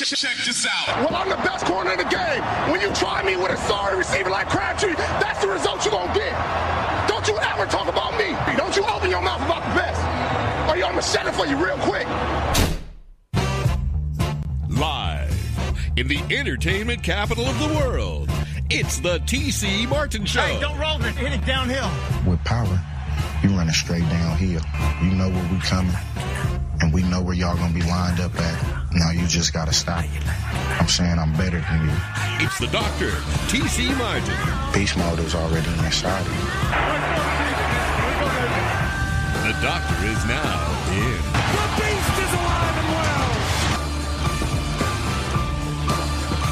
Check this out. Well, I'm the best corner in the game. When you try me with a sorry receiver like Crabtree, that's the result you're going to get. Don't you ever talk about me. Don't you open your mouth about the best. Or I'm going to shut it for you real quick. Live in the entertainment capital of the world, it's the TC Martin Show. Hey, don't roll it. Hit it downhill. With power, you running straight downhill. You know where we coming, and we know where y'all gonna be lined up at. Now you just gotta stop. I'm saying I'm better than you. It's the doctor, TC Martin. Beast mode is already inside of you. The doctor is now in. The beast is alive and well.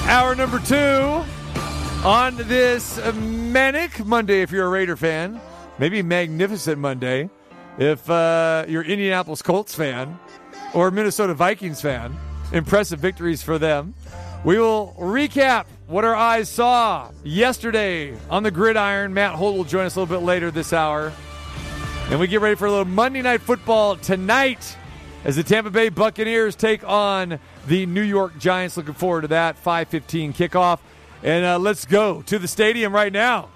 Hour number two on this manic Monday if you're a Raider fan. Maybe magnificent Monday if uh, you're Indianapolis Colts fan or Minnesota Vikings fan. Impressive victories for them. We will recap what our eyes saw yesterday on the gridiron. Matt Holt will join us a little bit later this hour. And we get ready for a little Monday Night Football tonight as the Tampa Bay Buccaneers take on the New York Giants. Looking forward to that 5:15 kickoff. And uh, let's go to the stadium right now.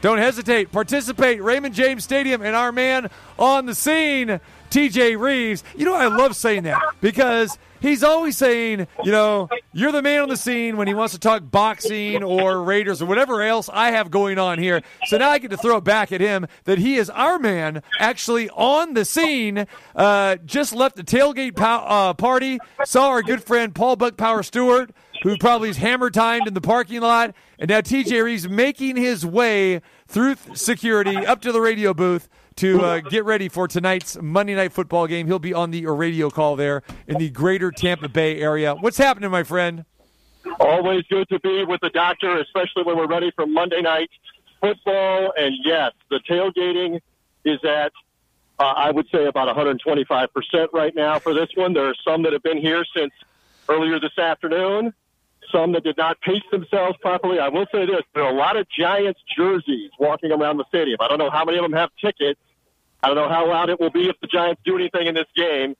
Don't hesitate. Participate. Raymond James Stadium and our man on the scene, TJ Reeves. You know, I love saying that because he's always saying, you know, you're the man on the scene when he wants to talk boxing or Raiders or whatever else I have going on here. So now I get to throw it back at him that he is our man actually on the scene. Uh, just left the tailgate pow- uh, party, saw our good friend Paul Buck Power Stewart who probably is hammer timed in the parking lot. And now TJ Reeves making his way through security up to the radio booth to uh, get ready for tonight's Monday Night Football game. He'll be on the radio call there in the greater Tampa Bay area. What's happening, my friend? Always good to be with the doctor, especially when we're ready for Monday night football. And yes, the tailgating is at, uh, I would say, about 125% right now for this one. There are some that have been here since earlier this afternoon some that did not pace themselves properly. I will say this: there are a lot of Giants jerseys walking around the stadium. I don't know how many of them have tickets. I don't know how loud it will be if the Giants do anything in this game,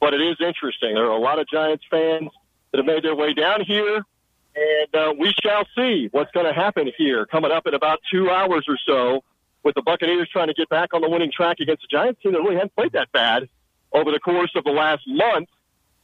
but it is interesting. There are a lot of Giants fans that have made their way down here, and uh, we shall see what's going to happen here coming up in about two hours or so. With the Buccaneers trying to get back on the winning track against the Giants team that really hasn't played that bad over the course of the last month,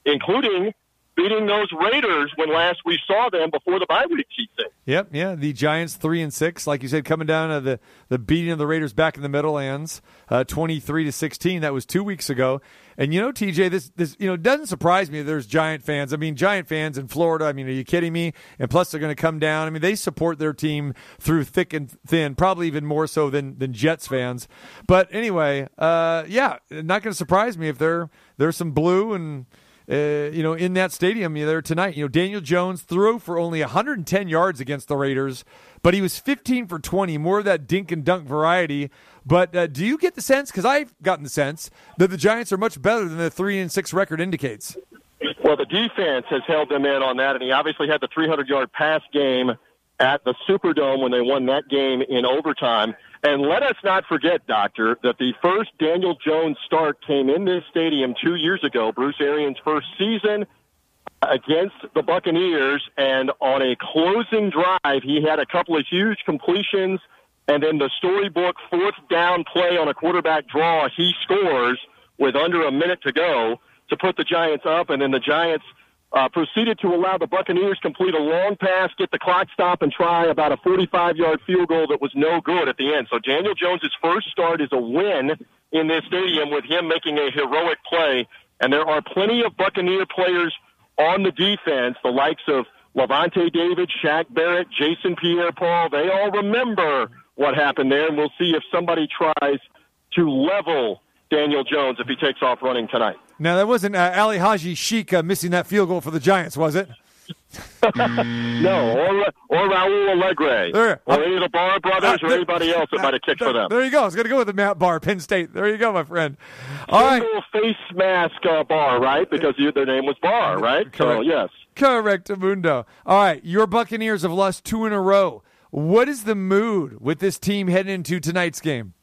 including beating those Raiders when last we saw them before the bye week season. Yep, yeah. The Giants three and six, like you said, coming down to the the beating of the Raiders back in the Meadowlands, uh, twenty three to sixteen. That was two weeks ago. And you know, TJ, this this you know doesn't surprise me. There's Giant fans. I mean, Giant fans in Florida. I mean, are you kidding me? And plus, they're going to come down. I mean, they support their team through thick and thin, probably even more so than than Jets fans. But anyway, uh, yeah, not going to surprise me if they're there's some blue and uh, you know, in that stadium there tonight. You know, Daniel Jones threw for only 110 yards against the Raiders, but he was 15 for 20, more of that dink and dunk variety. But uh, do you get the sense? Because I've gotten the sense that the Giants are much better than the three and six record indicates. Well, the defense has held them in on that, and he obviously had the 300 yard pass game at the Superdome when they won that game in overtime. And let us not forget, Doctor, that the first Daniel Jones start came in this stadium two years ago, Bruce Arians' first season against the Buccaneers. And on a closing drive, he had a couple of huge completions. And then the storybook fourth down play on a quarterback draw, he scores with under a minute to go to put the Giants up. And then the Giants uh, proceeded to allow the Buccaneers complete a long pass, get the clock stop, and try about a 45-yard field goal that was no good at the end. So Daniel Jones' first start is a win in this stadium with him making a heroic play. And there are plenty of Buccaneer players on the defense, the likes of Lavonte David, Shaq Barrett, Jason Pierre-Paul. They all remember what happened there, and we'll see if somebody tries to level Daniel Jones if he takes off running tonight. Now, that wasn't uh, Ali Haji-Sheikh uh, missing that field goal for the Giants, was it? no, or, or Raul Alegre, There. or any of the Bahr brothers, Uh, or anybody else that might have kicked for them. There you go. I was going to go with the Matt Bahr, Penn State. There you go, my friend. All right. Face mask uh, Bahr, right? Because you, their name was Bahr, right? So Correct. yes. Correct, Mundo. All right, your Buccaneers have lost two in a row. What is the mood with this team heading into tonight's game?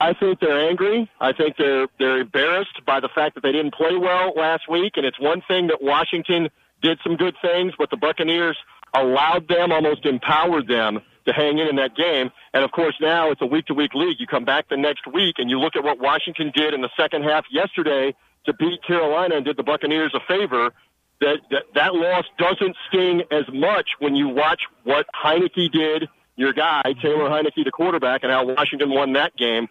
I- think they're angry. I think they're they're embarrassed by the fact that they didn't play well last week, and it's one thing that Washington did some good things, but the Buccaneers allowed them, almost empowered them to hang in in that game. And of course, now it's a week to week league. You come back the next week and you look at what Washington did in the second half yesterday to beat Carolina and did the Buccaneers a favor. That, that that loss doesn't sting as much when you watch what Heinicke did, your guy Taylor mm-hmm. Heinicke, the quarterback, and how Washington won that game.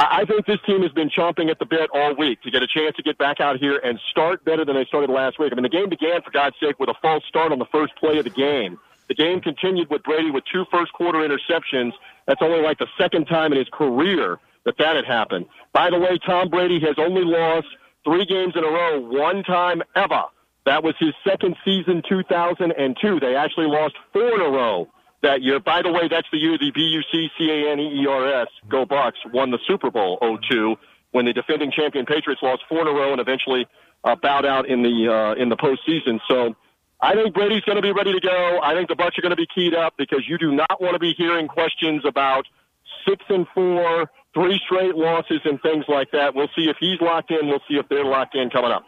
I think this team has been chomping at the bit all week to get a chance to get back out here and start better than they started last week. I mean, the game began, for God's sake, with a false start on the first play of the game. The game continued with Brady with two first quarter interceptions. That's only like the second time in his career that that had happened. By the way, Tom Brady has only lost three games in a row one time ever. That was his second season, 2002. They actually lost four in a row that year. By the way, that's the year the B-U-C-C-A-N-E-E-R-S, Go Bucs, won the Super Bowl 02 when the defending champion Patriots lost four in a row and eventually uh, bowed out in the uh, in the postseason. So I think Brady's going to be ready to go. I think the Bucs are going to be keyed up because you do not want to be hearing questions about six and four, three straight losses, and things like that. We'll see if he's locked in. We'll see if they're locked in coming up.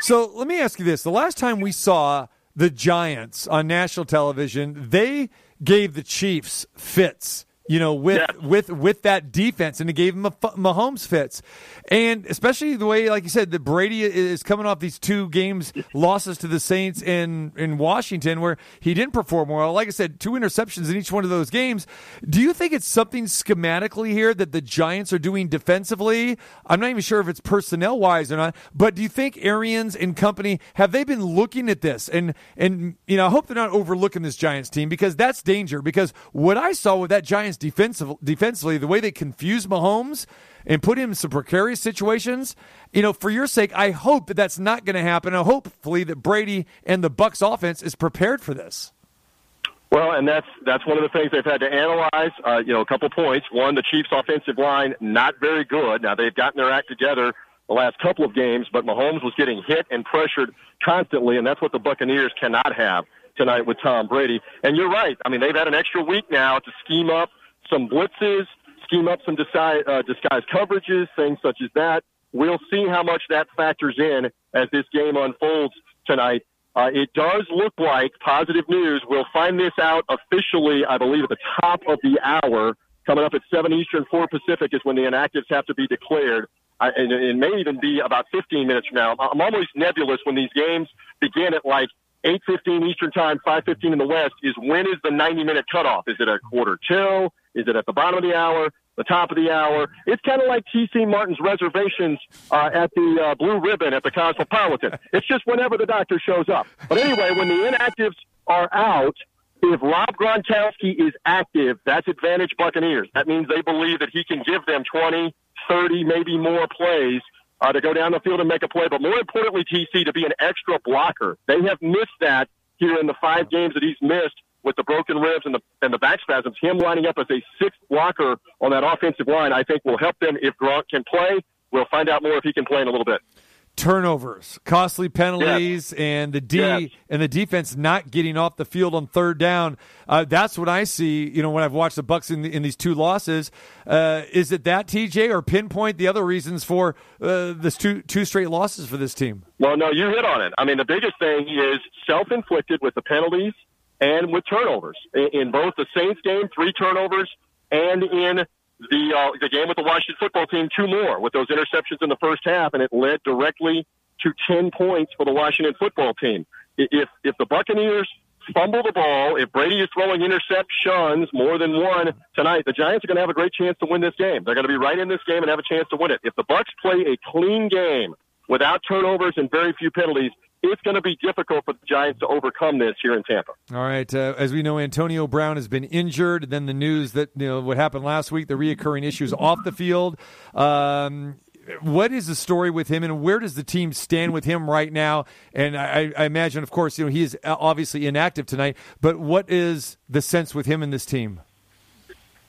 So let me ask you this: the last time we saw the Giants on national television, they gave the Chiefs fits you know, with yeah. with with that defense, and it gave him a Mahomes fits, and especially the way, like you said, that Brady is coming off these two games losses to the Saints in in Washington, where he didn't perform well. Like I said, two interceptions in each one of those games. Do you think it's something schematically here that the Giants are doing defensively? I'm not even sure if it's personnel wise or not, but do you think Arians and company have they been looking at this and and you know, I hope they're not overlooking this Giants team because that's danger. Because what I saw with that Giants defensive, defensively, the way they confuse Mahomes and put him in some precarious situations, you know, for your sake, I hope that that's not going to happen. And hopefully that Brady and the Bucs offense is prepared for this. Well, and that's that's one of the things they've had to analyze. Uh, you know, a couple points. One, the Chiefs' offensive line not very good. Now they've gotten their act together the last couple of games, but Mahomes was getting hit and pressured constantly, and that's what the Buccaneers cannot have tonight with Tom Brady. And you're right. I mean, they've had an extra week now to scheme up some blitzes, scheme up some disguise, uh, disguise coverages, things such as that. We'll see how much that factors in as this game unfolds tonight. Uh, it does look like positive news. We'll find this out officially, I believe, at the top of the hour. Coming up at 7 Eastern, 4 Pacific is when the inactives have to be declared. I, and it may even be about 15 minutes from now. I'm always nebulous when these games begin at like 8.15 Eastern Time, 5.15 in the West, is when is the 90-minute cutoff? Is it a quarter till? Is it at the bottom of the hour, the top of the hour? It's kind of like T.C. Martin's reservations uh, at the uh, Blue Ribbon at the Cosmopolitan. It's just whenever the doctor shows up. But anyway, when the inactives are out, if Rob Gronkowski is active, that's advantage Buccaneers. That means they believe that he can give them 20, 30, maybe more plays uh, to go down the field and make a play. But more importantly, TC, to be an extra blocker. They have missed that here in the five games that he's missed with the broken ribs and the and the back spasms, him lining up as a sixth blocker on that offensive line, I think will help them if Gronk can play. We'll find out more if he can play in a little bit turnovers, costly penalties, yes. and the D yes. and the defense not getting off the field on third down. Uh, that's what I see. You know, when I've watched the Bucs in, the, in these two losses, uh, is it that TJ or pinpoint the other reasons for uh, this two two straight losses for this team? Well, no, you hit on it. I mean, the biggest thing is self inflicted with the penalties and with turnovers. In, both the Saints game, three turnovers, and in the uh, the game with the Washington football team two more with those interceptions in the first half, and it led directly to ten points for the Washington football team. If if the Buccaneers fumble the ball, if Brady is throwing interceptions more than one tonight, the Giants are going to have a great chance to win this game. They're going to be right in this game and have a chance to win it. If the Bucs play a clean game without turnovers and very few penalties, it's going to be difficult for the Giants to overcome this here in Tampa. All right, uh, as we know, Antonio Brown has been injured. Then the news that you know what happened last week, the reoccurring issues off the field. Um, what is the story with him, and where does the team stand with him right now? And I, I imagine, of course, you know he is obviously inactive tonight. But what is the sense with him and this team?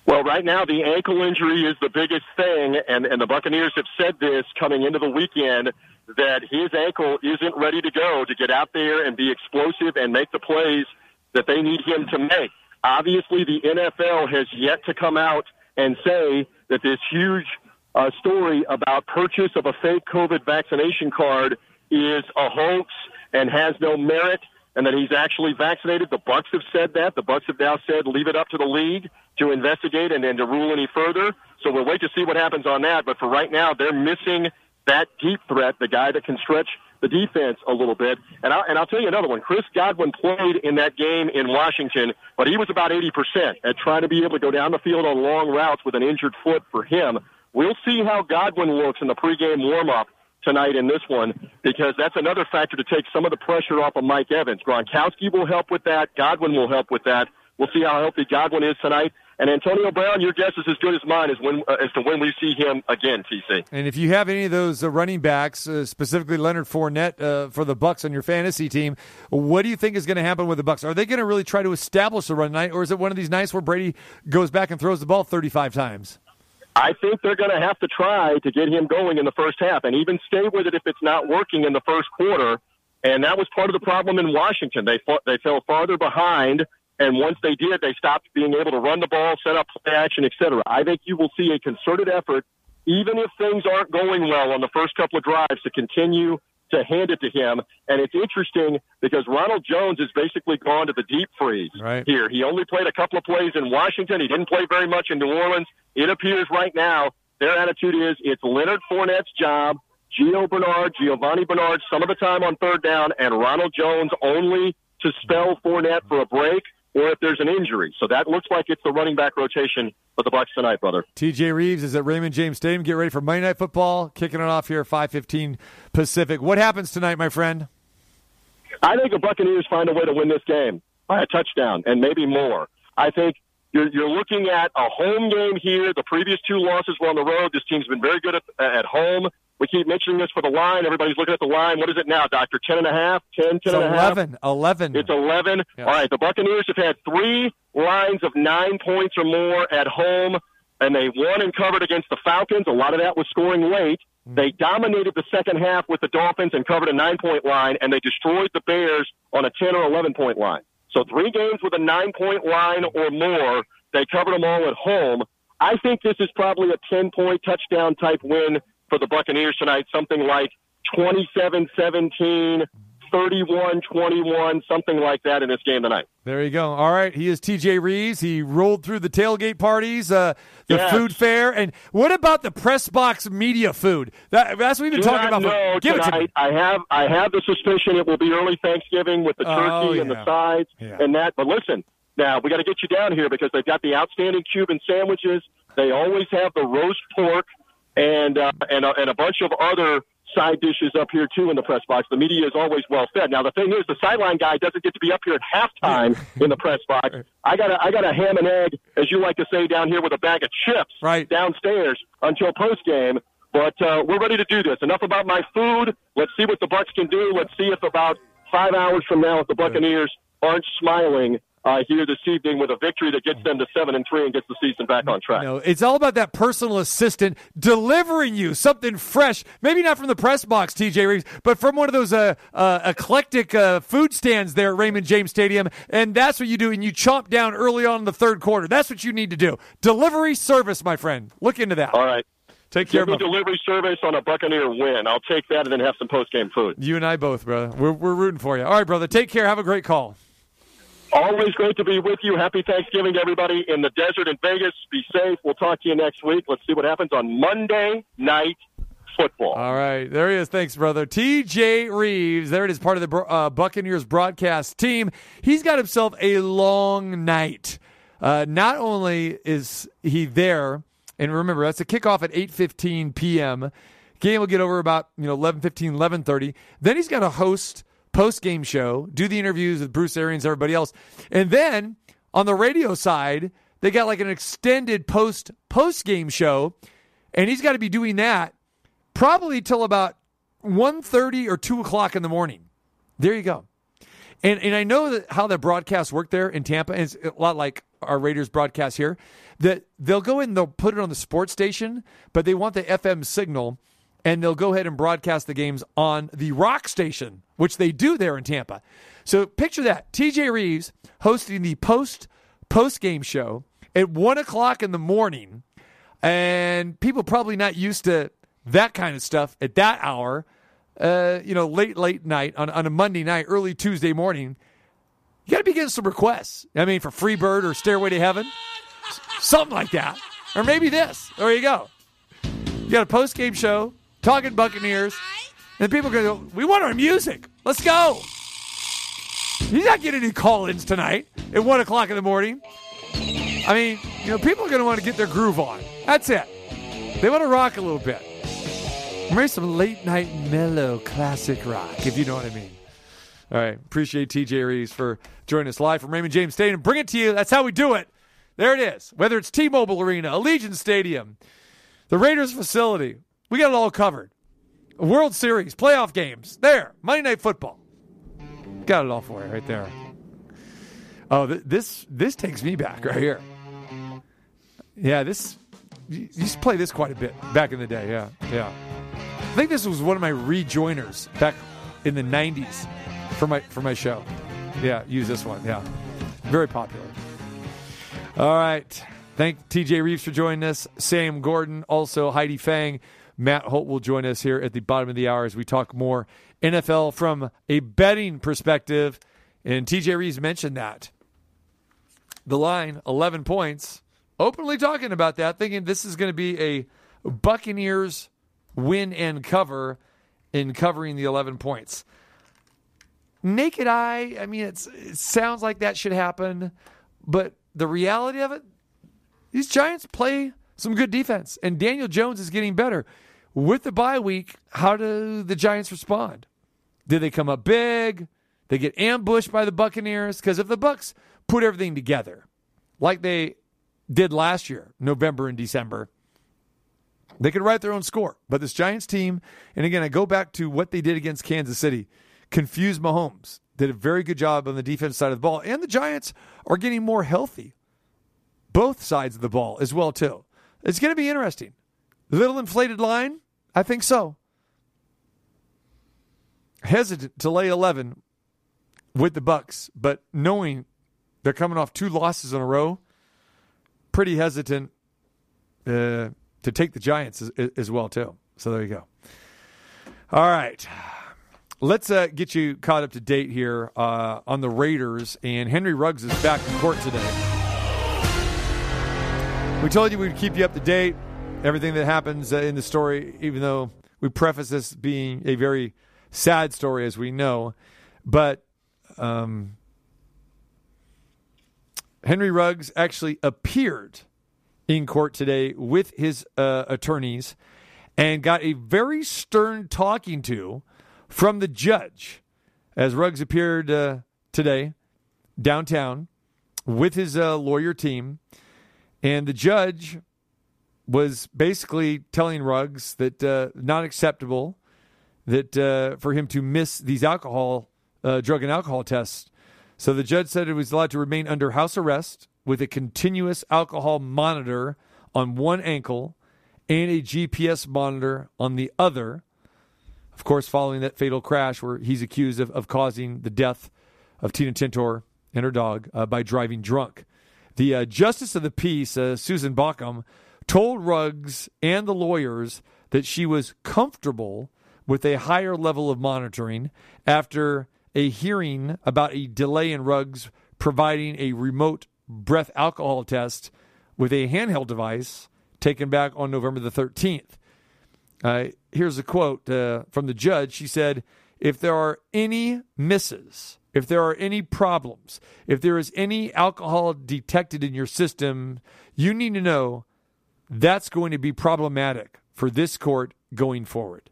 Well, right now the ankle injury is the biggest thing, and, and the Buccaneers have said this coming into the weekend that his ankle isn't ready to go to get out there and be explosive and make the plays that they need him to make. Obviously, the NFL has yet to come out and say that this huge uh, story about purchase of a fake COVID vaccination card is a hoax and has no merit and that he's actually vaccinated. The Bucs have said that. The Bucs have now said leave it up to the league to investigate and then to rule any further. So we'll wait to see what happens on that. But for right now, they're missing that deep threat, the guy that can stretch the defense a little bit. And I'll, and I'll tell you another one. Chris Godwin played in that game in Washington, but he was about 80% at trying to be able to go down the field on long routes with an injured foot for him. We'll see how Godwin looks in the pregame warm-up tonight in this one because that's another factor to take some of the pressure off of Mike Evans. Gronkowski will help with that. Godwin will help with that. We'll see how healthy Godwin is tonight. And Antonio Brown, your guess is as good as mine as when uh, as to when we see him again, TC. And if you have any of those uh, running backs, uh, specifically Leonard Fournette uh, for the Bucs on your fantasy team, what do you think is going to happen with the Bucs? Are they going to really try to establish the run night, or is it one of these nights where Brady goes back and throws the ball 35 times? I think they're going to have to try to get him going in the first half and even stay with it if it's not working in the first quarter. And that was part of the problem in Washington. They fought, they fell farther behind, and once they did, they stopped being able to run the ball, set up play action, etc. I think you will see a concerted effort, even if things aren't going well on the first couple of drives, to continue to hand it to him. And it's interesting because Ronald Jones has basically gone to the deep freeze right. here. He only played a couple of plays in Washington. He didn't play very much in New Orleans. It appears right now their attitude is it's Leonard Fournette's job, Gio Bernard, Giovanni Bernard, some of the time on third down, and Ronald Jones only to spell Fournette for a break or if there's an injury. So that looks like it's the running back rotation for the Bucs tonight, brother. TJ Reeves is at Raymond James Stadium. Get ready for Monday Night Football. Kicking it off here, at 5:15 Pacific. What happens tonight, my friend? I think the Buccaneers find a way to win this game by a touchdown and maybe more. I think you're, you're looking at a home game here. The previous two losses were on the road. This team's been very good at, at home. We keep mentioning this for the line. Everybody's looking at the line. What is it now, Doctor? Ten and a half? Ten, ten it's and a half? 11. 11. It's 11. Yes. All right, the Buccaneers have had three lines of nine points or more at home, and they won and covered against the Falcons. A lot of that was scoring late. Mm. They dominated the second half with the Dolphins and covered a nine point line, and they destroyed the Bears on a 10 or 11 point line. So, three games with a nine point line or more. They covered them all at home. I think this is probably a 10 point touchdown type win for the Buccaneers tonight, something like 27 17, 31 21, something like that in this game tonight. There you go. All right, he is TJ Reeves. He rolled through the tailgate parties, uh, the Yes. food fair, and what about the press box media food? That, that's what we've been Do talking about. Give it to me. tonight. I have I have the suspicion it will be early Thanksgiving with the Oh, turkey and the sides Yeah. and that. But listen, now we got to get you down here because they've got the outstanding Cuban sandwiches. They always have the roast pork and uh, and a, and a bunch of other side dishes up here too in the press box. The media is always well fed. Now the thing is, the sideline guy doesn't get to be up here at halftime in the press box. I got a I got a ham and egg, as you like to say down here, with a bag of chips Right. downstairs until post game. But uh, we're ready to do this. Enough about my food. Let's see what the Bucs can do. Let's see if about five hours from now, if the Buccaneers aren't smiling uh, here this evening with a victory that gets them to seven and three and gets the season back on track. No, it's all about that personal assistant delivering you something fresh. Maybe not from the press box, TJ Reeves, but from one of those uh, uh, eclectic uh, food stands there at Raymond James Stadium. And that's what you do, and you chomp down early on in the third quarter. That's what you need to do. Delivery service, my friend. Look into that. All right. Take care, Give me my delivery service on a Buccaneer win. I'll take that and then have some post game food. You and I both, brother. We're, we're rooting for you. All right, brother. Take care. Have a great call. Always great to be with you. Happy Thanksgiving to everybody in the desert in Vegas. Be safe. We'll talk to you next week. Let's see what happens on Monday night football. All right, there he is. Thanks, brother. TJ Reeves. There it is, part of the uh, Buccaneers broadcast team. He's got himself a long night. Uh, not only is he there, and remember that's a kickoff at 8:15 p.m. Game will get over about you know 11:15, 11:30. Then he's got to host post game show, do the interviews with Bruce Arians, everybody else, and then on the radio side they got like an extended post post game show, and he's got to be doing that probably till about 1.30 or 2 o'clock in the morning. There you go. And, and I know that how the broadcasts work there in Tampa, and it's a lot like our Raiders broadcast here, that they'll go in they'll put it on the sports station, but they want the FM signal, and they'll go ahead and broadcast the games on the rock station, which they do there in Tampa. So picture that. TJ Reeves hosting the post post game show at 1 o'clock in the morning, and people probably not used to that kind of stuff at that hour, uh, you know, late, late night on, on a Monday night, early Tuesday morning. You got to be getting some requests. I mean, for Free Bird or Stairway to Heaven, something like that, or maybe this. There you go. You got a post game show talking Buccaneers, and people go. We want our music. Let's go. He's not getting any call-ins tonight at one o'clock in the morning. I mean, you know, people are going to want to get their groove on. That's it. They want to rock a little bit. Maybe some late night mellow classic rock, if you know what I mean. All right. Appreciate TJ Reeves for joining us live from Raymond James Stadium. Bring it to you. That's how we do it. There it is. Whether it's T Mobile Arena, Allegiant Stadium, the Raiders facility, we got it all covered. World Series, playoff games, there. Monday Night Football. Got it all for you right there. Oh, th- this this takes me back right here. Yeah, this you used to play this quite a bit back in the day. Yeah, yeah. I think this was one of my rejoiners back in the '90s for my for my show. Yeah, use this one. Yeah, very popular. All right. Thank TJ Reeves for joining us. Sam Gordon, also Heidi Fang. Matt Holt will join us here at the bottom of the hour as we talk more NFL from a betting perspective. And TJ Reeves mentioned that. The line, 11 points. Openly talking about that, thinking this is going to be a Buccaneers win and cover in covering the 11 points. Naked eye, I mean, it sounds like that should happen, but the reality of it, these Giants play some good defense, and Daniel Jones is getting better. With the bye week, how do the Giants respond? Did they come up big? They get ambushed by the Buccaneers? Because if the Bucs put everything together, like they did last year, November and December, they could write their own score. But this Giants team, and again, I go back to what they did against Kansas City, confused Mahomes. Did a very good job on the defense side of the ball, and the Giants are getting more healthy, both sides of the ball as well too. It's going to be interesting. Little inflated line, I think so. Hesitant to lay eleven with the Bucs, but knowing they're coming off two losses in a row, pretty hesitant uh, to take the Giants as, as, well too. So there you go. All right, let's uh, get you caught up to date here uh, on the Raiders. And Henry Ruggs is back in court today. We told you we'd keep you up to date, everything that happens uh, in the story, even though we preface this being a very sad story, as we know. But um, Henry Ruggs actually appeared in court today with his uh, attorneys and got a very stern talking to from the judge as Ruggs appeared uh, today downtown with his uh, lawyer team. And the judge was basically telling Ruggs that uh, not acceptable that uh, for him to miss these alcohol, uh, drug and alcohol tests so the judge said it was allowed to remain under house arrest with a continuous alcohol monitor on one ankle and a GPS monitor on the other. Of course, following that fatal crash where he's accused of, of causing the death of Tina Tintor and her dog uh, by driving drunk. The uh, justice of the peace, uh, Suzan Baucum, told Ruggs and the lawyers that she was comfortable with a higher level of monitoring after a hearing about a delay in Ruggs providing a remote breath alcohol test with a handheld device taken back on November the 13th. Uh, here's a quote uh, from the judge. She said, If there are any misses, if there are any problems, if there is any alcohol detected in your system, you need to know that's going to be problematic for this court going forward.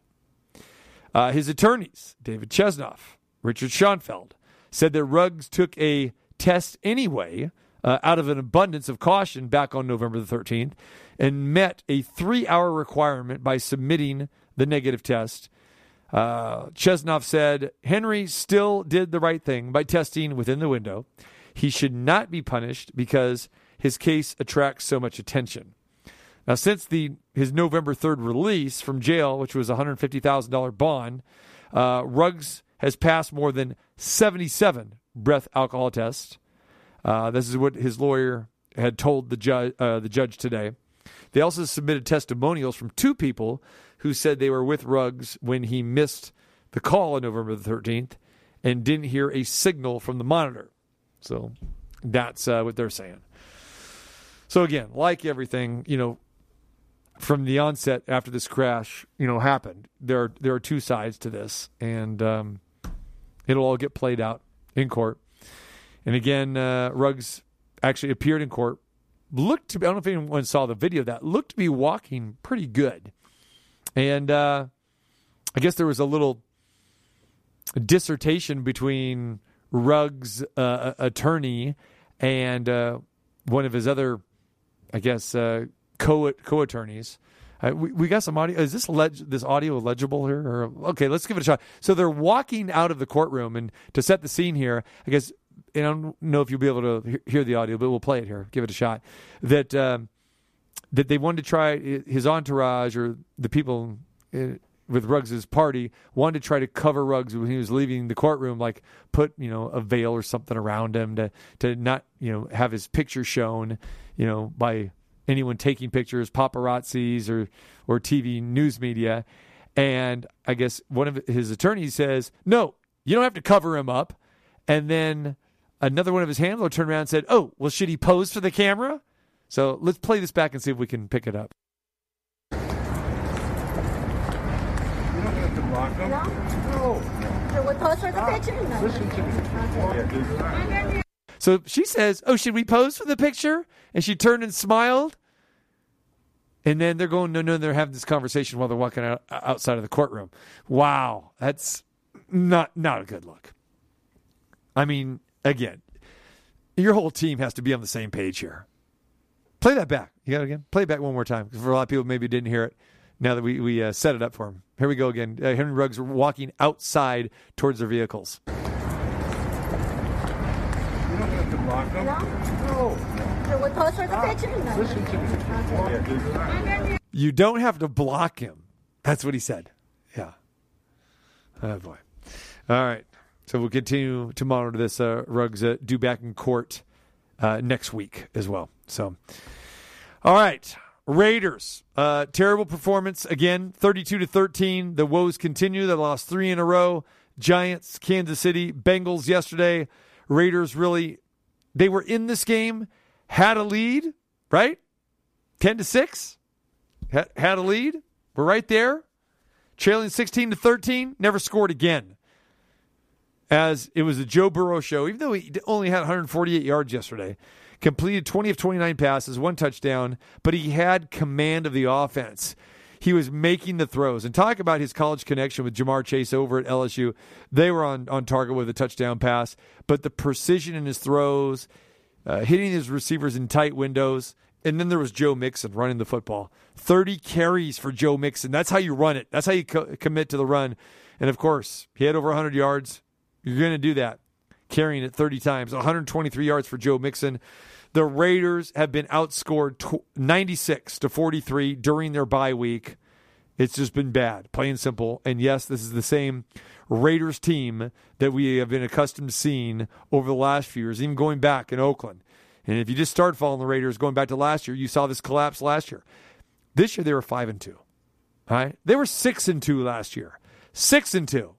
Uh, his attorneys, David Chesnoff, Richard Schoenfeld, said that Ruggs took a test anyway uh, out of an abundance of caution back on November the 13th and met a three hour requirement by submitting the negative test. Uh, Chesnoff said Henry still did the right thing by testing within the window. He should not be punished because his case attracts so much attention. Now, since the his November 3rd release from jail, which was a $150,000 bond, uh, Ruggs has passed more than 77 breath alcohol tests. Uh, this is what his lawyer had told the judge, uh, the judge today. They also submitted testimonials from two people who said they were with Ruggs when he missed the call on November the 13th and didn't hear a signal from the monitor. So that's uh, what they're saying. So again, like everything, you know, from the onset after this crash, you know, happened, there are, there are two sides to this, and um, it'll all get played out in court. And again, uh, Ruggs actually appeared in court. Looked to be, I don't know if anyone saw the video of that, looked to be walking pretty good. And uh, I guess there was a little dissertation between Ruggs' uh, attorney and uh, one of his other, I guess, uh, co co attorneys. Uh, we, we got some audio. Is this leg- this audio legible here? Or, okay, let's give it a shot. So they're walking out of the courtroom, and to set the scene here, I guess and I don't know if you'll be able to hear the audio, but we'll play it here. Give it a shot. That um, that they wanted to try his entourage or the people uh, with Ruggs's party wanted to try to cover Ruggs when he was leaving the courtroom, like put you know a veil or something around him to to not you know have his picture shown, you know by anyone taking pictures, paparazzis or or TV news media. And I guess one of his attorneys says, "No, you don't have to cover him up." And then another one of his handlers turned around and said, "Oh, well, should he pose for the camera?" So let's play this back and see if we can pick it up. You don't have to block him. No. So we pose for the ah, picture? No. Listen to me. So she says, "Oh, should we pose for the picture?" And she turned and smiled. And then they're going, no, no, they're having this conversation while they're walking out, outside of the courtroom. Wow, that's not not a good look. I mean, again, your whole team has to be on the same page here. Play that back. You got it again? Play it back one more time. For a lot of people, maybe didn't hear it. Now that we we uh, set it up for them, here we go again. Uh, Henry Ruggs walking outside towards their vehicles. You don't You don't have to block him. That's what he said. Yeah. Oh boy. All right. So we'll continue to monitor this. Uh, Ruggs uh, due back in court uh, next week as well. So, all right. Raiders, uh, terrible performance again, thirty-two to thirteen. The woes continue. They lost three in a row. Giants, Kansas City, Bengals yesterday. Raiders really, they were in this game, had a lead, right? Ten to six, had, had a lead. We're right there, trailing sixteen to thirteen. Never scored again. As it was a Joe Burrow show, even though he only had 148 yards yesterday completed 20 of 29 passes, one touchdown, but he had command of the offense. He was making the throws. And talk about his college connection with Ja'Marr Chase over at LSU. They were on, on target with a touchdown pass, but the precision in his throws, uh, hitting his receivers in tight windows. And then there was Joe Mixon running the football. 30 carries for Joe Mixon. That's how you run it. That's how you co- commit to the run. And of course, he had over 100 yards. You're going to do that carrying it 30 times, 123 yards for Joe Mixon. The Raiders have been outscored 96 to 43 during their bye week. It's just been bad, plain and simple. And yes, this is the same Raiders team that we have been accustomed to seeing over the last few years, even going back in Oakland. And if you just start following the Raiders going back to last year, you saw this collapse last year. This year they were five and two. Right, they were six and two last year, six and two,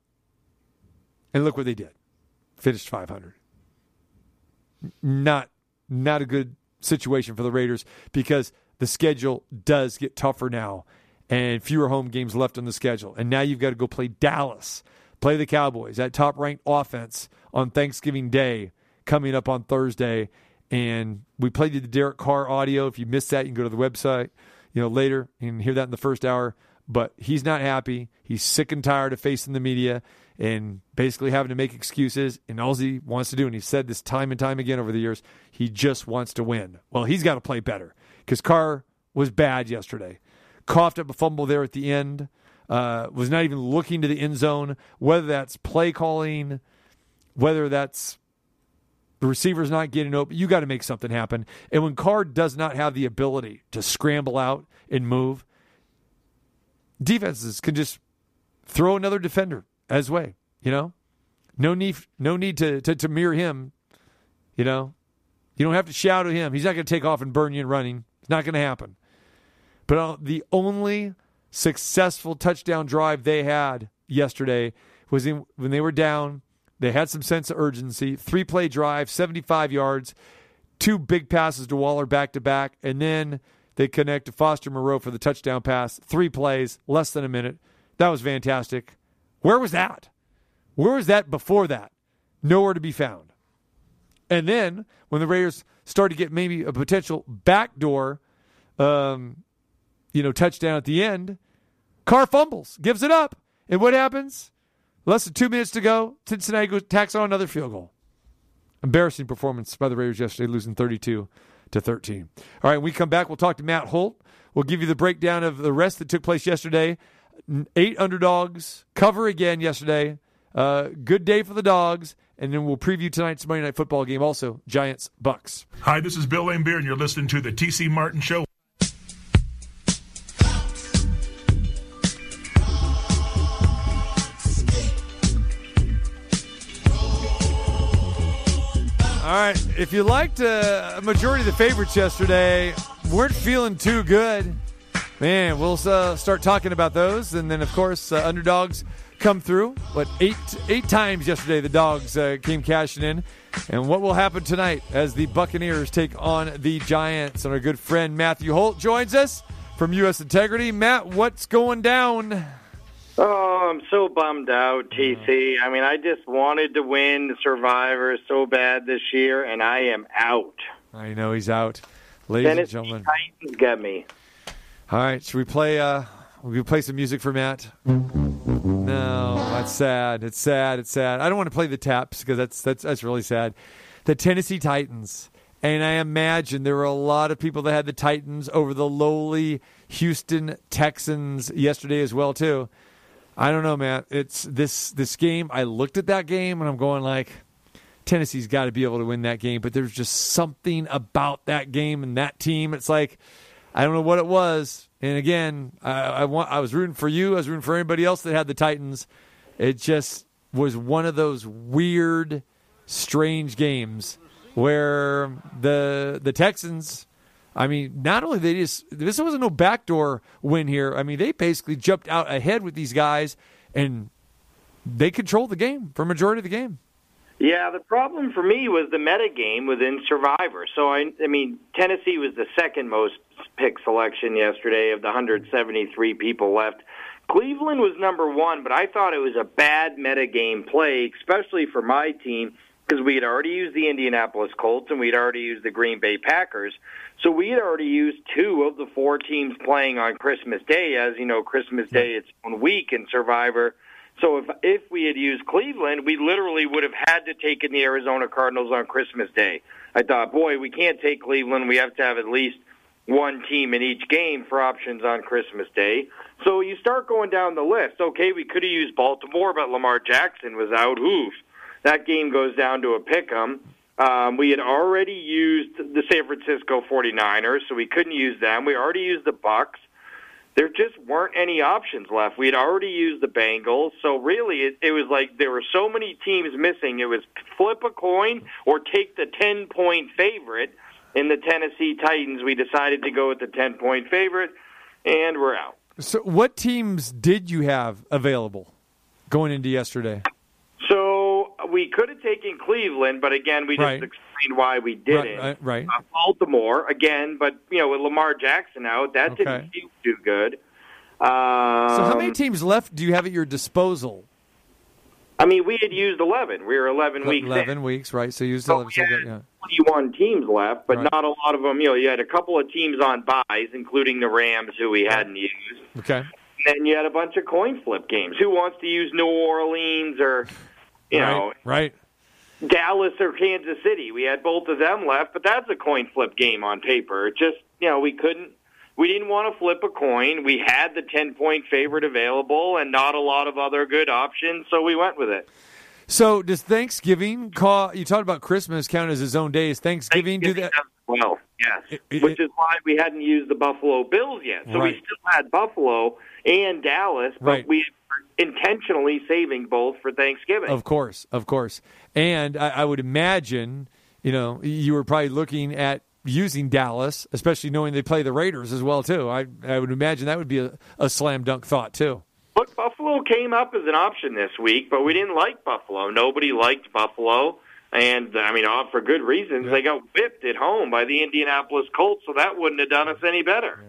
and look what they did finished 500. Not not a good situation for the Raiders because the schedule does get tougher now and fewer home games left on the schedule. And now you've got to go play Dallas, play the Cowboys, that top ranked offense on Thanksgiving Day coming up on Thursday. And we played you the Derek Carr audio. If you missed that, you can go to the website, you know, later and hear that in the first hour. But he's not happy. He's sick and tired of facing the media and basically having to make excuses. And all he wants to do, and he said this time and time again over the years, he just wants to win. Well, he's got to play better because Carr was bad yesterday. Coughed up a fumble there at the end. Uh, was not even looking to the end zone. Whether that's play calling, whether that's the receiver's not getting open, you got to make something happen. And when Carr does not have the ability to scramble out and move, defenses can just throw another defender as way. You know, no need, no need to, to, to mirror him. You know, you don't have to shout at him. He's not going to take off and burn you in running. It's not going to happen. But uh, the only successful touchdown drive they had yesterday was in, when they were down They had some sense of urgency. Three play drive, 75 yards, two big passes to Waller back to back, and then they connect to Foster Moreau for the touchdown pass. Three plays, less than a minute. That was fantastic. Where was that? Where was that before that? Nowhere to be found. And then when the Raiders started to get maybe a potential backdoor, um, you know, touchdown at the end, Carr fumbles, gives it up, and what happens? Less than two minutes to go. Cincinnati goes tacks on another field goal. Embarrassing performance by the Raiders yesterday, losing 32 to 13. All right, when we come back, we'll talk to Matt Holt. We'll give you the breakdown of the rest that took place yesterday. Eight underdogs, cover again yesterday. Uh, good day for the dogs. And then we'll preview tonight's Monday Night Football game, also Giants Bucs. Hi, this is Bill Laimbeer, and you're listening to the TC Martin Show. All right. If you liked uh, a majority of the favorites yesterday, weren't feeling too good, man, we'll uh, start talking about those. And then, of course, uh, underdogs come through. What, eight, eight times yesterday the dogs uh, came cashing in. And what will happen tonight as the Buccaneers take on the Giants? And our good friend Matthew Holt joins us from U.S. Integrity. Matt, what's going down? Oh, I'm so bummed out, TC. I mean, I just wanted to win Survivor so bad this year, and I am out. I know he's out. Ladies and gentlemen. Titans got me. All right, should we play? Uh, we play some music for Matt. No, that's sad. It's sad. It's sad. I don't want to play the taps because that's that's that's really sad. The Tennessee Titans, and I imagine there were a lot of people that had the Titans over the lowly Houston Texans yesterday as well too. I don't know, Matt. It's this this game. I looked at that game and I'm going like, Tennessee's got to be able to win that game. But there's just something about that game and that team. It's like I don't know what it was. And again, I, I want I was rooting for you. I was rooting for anybody else that had the Titans. It just was one of those weird, strange games where the the Texans. I mean, not only they just this wasn't no backdoor win here. I mean, they basically jumped out ahead with these guys, and they controlled the game for majority of the game. Yeah, the problem for me was the meta game within Survivor. So I, I mean, Tennessee was the second most pick selection yesterday of the 173 people left. Cleveland was number one, but I thought it was a bad meta game play, especially for my team because we had already used the Indianapolis Colts and we'd already used the Green Bay Packers. So we had already used two of the four teams playing on Christmas Day. As you know, Christmas Day it's one week in Survivor. So if if we had used Cleveland, we literally would have had to take in the Arizona Cardinals on Christmas Day. I thought, boy, we can't take Cleveland. We have to have at least one team in each game for options on Christmas Day. So you start going down the list. Okay, we could have used Baltimore, but Lamar Jackson was out. Oof. That game goes down to a pick 'em. Um, we had already used the San Francisco 49ers, so we couldn't use them. We already used the Bucs. There just weren't any options left. We had already used the Bengals, so really it, it was like there were so many teams missing. It was flip a coin or take the 10 point favorite. In the Tennessee Titans, we decided to go with the 10 point favorite, and we're out. So, what teams did you have available going into yesterday? So we could have taken Cleveland, but again, we just Right. Explained why we didn't. Right, right. Uh, Baltimore again, but you know with Lamar Jackson out, that Okay. didn't seem too good. Um, So, how many teams left do you have at your disposal? I mean, we had used eleven. We were eleven weeks in. Eleven weeks, right? So you used So eleven. we so had good, yeah. 21 teams left, but Right. not a lot of them. You know, you had a couple of teams on buys, including the Rams, who we hadn't used. Okay. And then you had a bunch of coin flip games. Who wants to use New Orleans or, you know, right. Dallas or Kansas City? We had both of them left, but that's a coin flip game on paper. It just, you know, we couldn't. We didn't want to flip a coin. We had the 10 point favorite available and not a lot of other good options, so we went with it. So does Thanksgiving call? You talked about Christmas count as its own day. Is Thanksgiving, do that? Well, yes, It- it- which is why we hadn't used the Buffalo Bills yet. So Right. we still had Buffalo and Dallas, but Right. we intentionally saving both for Thanksgiving. Of course, of course. And I, I would imagine, you know, you were probably looking at using Dallas, especially knowing they play the Raiders as well too. I I would imagine that would be a, a slam dunk thought too. Look, Buffalo came up as an option this week, but we didn't like Buffalo. Nobody liked Buffalo. And I mean, uh, for good reasons, they got whipped at home by the Indianapolis Colts, so that wouldn't have done us any better.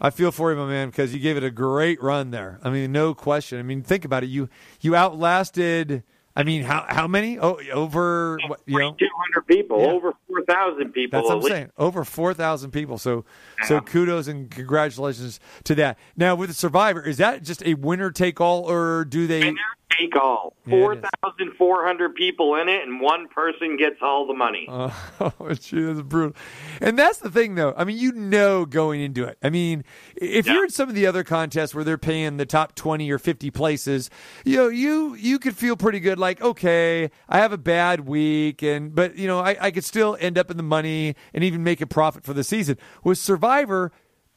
I feel for you, my man, because you gave it a great run there. I mean, no question. I mean, think about it. You you outlasted. I mean, how how many? Oh, over what, you know, 200 people, Yeah. over 4,000 people. That's what I'm least. saying. Over four thousand people. So so kudos and congratulations to that. Now with the Survivor, is that just a winner take all, or do they? Winner take all. Yeah, it is. 4,400 people in it, and one person gets all the money. Oh, gee, that's brutal. And that's the thing, though. I mean, you know going into it. I mean, if you're in some of the other contests where they're paying the top 20 or 50 places, you know, you you could feel pretty good like, okay, I have a bad week, and but, you know, I, I could still end up in the money and even make a profit for the season. With Survivor,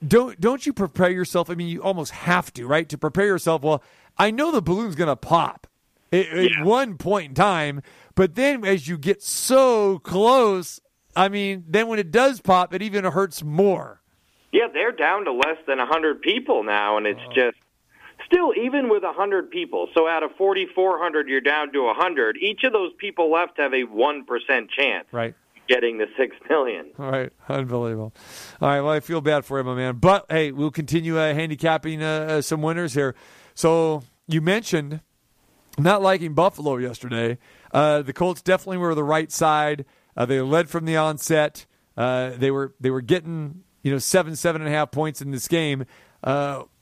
don't don't you prepare yourself? I mean, you almost have to, right? To prepare yourself. Well, I know the balloon's going to pop at, at one point in time, but then as you get so close, I mean, then when it does pop, it even hurts more. Yeah, they're down to less than 100 people now, and it's Oh. just still even with 100 people. So out of 4,400, you're down to 100. Each of those people left have a 1% chance Right. Getting the 6 million. All right, unbelievable. All right, well, I feel bad for him, my man. But hey, we'll continue uh, handicapping uh, uh, some winners here. So you mentioned not liking Buffalo yesterday. Uh, the Colts definitely were the right side. Uh, they led from the onset. Uh, they were they were getting you know seven seven and a half points in this game.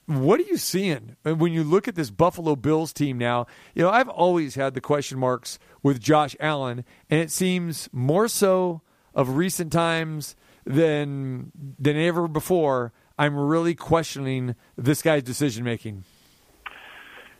What are you seeing when you look at this Buffalo Bills team now? You know, I've always had the question marks with Josh Allen, and it seems more so of recent times than than ever before. I'm really questioning this guy's decision making.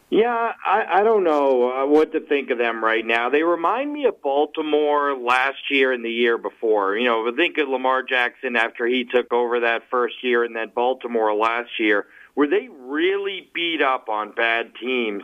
Yeah, I, I don't know uh, what to think of them right now. They remind me of Baltimore last year and the year before. You know, think of Lamar Jackson after he took over that first year, and then Baltimore last year, where they really beat up on bad teams.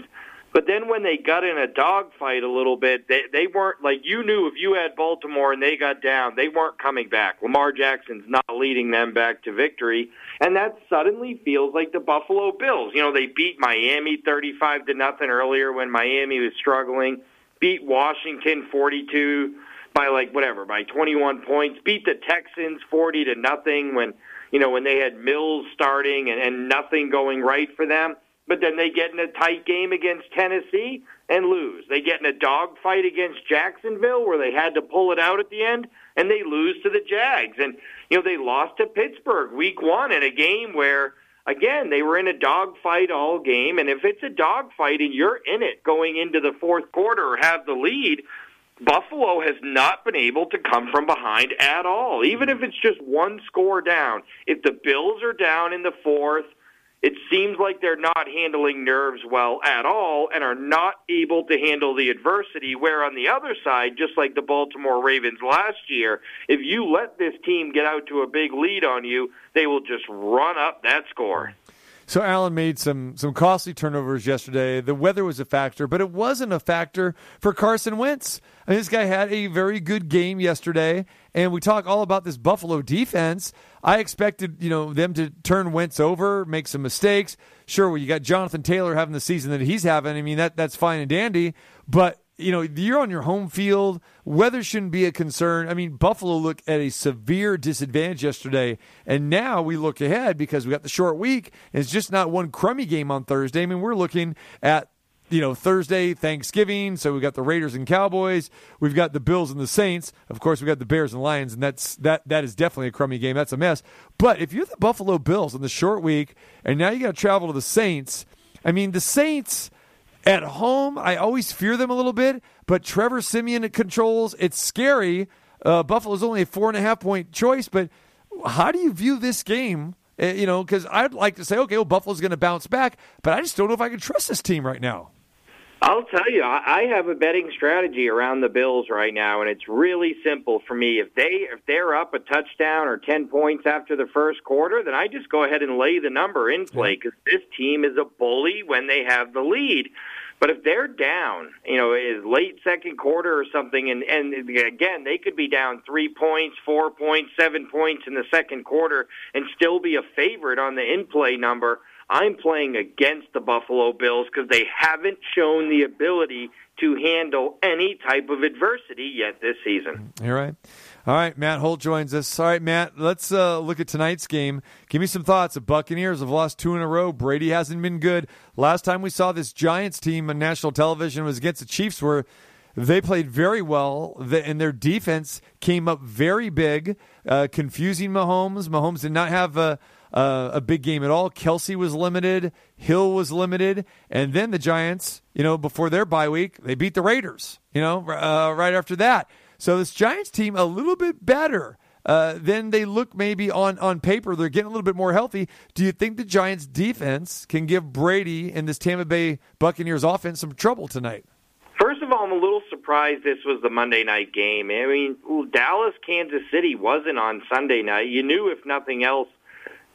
But then when they got in a dogfight a little bit, they they weren't like you knew if you had Baltimore and they got down, they weren't coming back. Lamar Jackson's not leading them back to victory, and that suddenly feels like the Buffalo Bills. You know, they beat Miami 35 to nothing earlier when Miami was struggling, beat Washington 42 by like whatever, by 21 points, beat the Texans 40 to nothing when, you know, when they had Mills starting and, and nothing going right for them but then they get in a tight game against Tennessee and lose. They get in a dogfight against Jacksonville where they had to pull it out at the end and they lose to the Jags. And you know, they lost to Pittsburgh week 1 in a game where again, they were in a dogfight all game and if it's a dogfight and you're in it going into the fourth quarter or have the lead, Buffalo has not been able to come from behind at all, even if it's just one score down. If the Bills are down in the fourth, it seems like they're not handling nerves well at all and are not able to handle the adversity. Where on the other side, just like the Baltimore Ravens last year, if you let this team get out to a big lead on you, they will just run up that score. So Allen made some some costly turnovers yesterday. The weather was a factor, but it wasn't a factor for Carson Wentz. I mean, this guy had a very good game yesterday, and we talk all about this Buffalo defense. I expected you know them to turn Wentz over, make some mistakes. Sure, well, you got Jonathan Taylor having the season that he's having. I mean, that that's fine and dandy, but you know, you're on your home field. Weather shouldn't be a concern. I mean, Buffalo looked at a severe disadvantage yesterday, and now we look ahead because we got the short week. And it's just not one crummy game on Thursday. I mean, we're looking at you know Thursday, Thanksgiving. So we got the Raiders and Cowboys. We've got the Bills and the Saints. Of course, we got the Bears and Lions, and that's that. That is definitely a crummy game. That's a mess. But if you're the Buffalo Bills on the short week, and now you got to travel to the Saints. I mean, the Saints. At home, I always fear them a little bit, but Trevor Siemian controls. It's scary. Uh, Buffalo's only a four and a half point choice, but how do you view this game? Uh, you know, because I'd like to say, okay, well, Buffalo's going to bounce back, but I just don't know if I can trust this team right now. I'll tell you, I have a betting strategy around the Bills right now, and it's really simple for me. If they if they're up a touchdown or ten points after the first quarter, then I just go ahead and lay the number in play because this team is a bully when they have the lead. But if they're down, you know, is late second quarter or something, and and again they could be down three points, four points, seven points in the second quarter, and still be a favorite on the in play number. I'm playing against the Buffalo Bills because they haven't shown the ability to handle any type of adversity yet this season. You're right. All right, Matt Holt joins us. All right, Matt, let's uh, look at tonight's game. Give me some thoughts. The Buccaneers have lost two in a row. Brady hasn't been good. Last time we saw this Giants team on national television was against the Chiefs, where they played very well, and their defense came up very big, uh, confusing Mahomes. Mahomes did not have a, a, a big game at all. Kelce was limited, Hill was limited, and then the Giants, you know, before their bye week, they beat the Raiders. You know, uh, right after that. So this Giants team a little bit better. Uh, than they look maybe on, on paper. They're getting a little bit more healthy. Do you think the Giants defense can give Brady and this Tampa Bay Buccaneers offense some trouble tonight? First of all, I'm a little surprised this was the Monday night game. I mean, Dallas, Kansas City wasn't on Sunday night. You knew, if nothing else,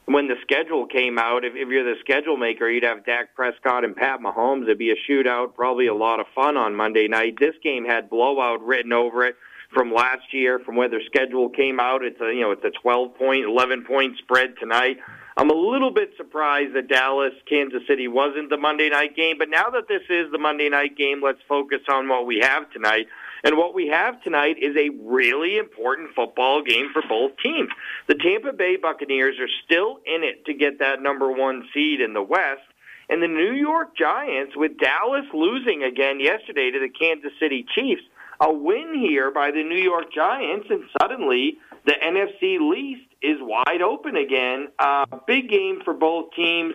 when the schedule came out, if, if you're the schedule maker, you'd have Dak Prescott and Pat Mahomes. It'd be a shootout, probably a lot of fun on Monday night. This game had blowout written over it from last year, from where their schedule came out. It's a you know it's a 12 point, 11 point spread tonight. I'm a little bit surprised that Dallas, Kansas City wasn't the Monday night game, but now that this is the Monday night game, let's focus on what we have tonight. And what we have tonight is a really important football game for both teams. The Tampa Bay Buccaneers are still in it to get that number one seed in the West. And the New York Giants, with Dallas losing again yesterday to the Kansas City Chiefs, a win here by the New York Giants, and suddenly the NFC East is wide open again. Uh, big game for both teams.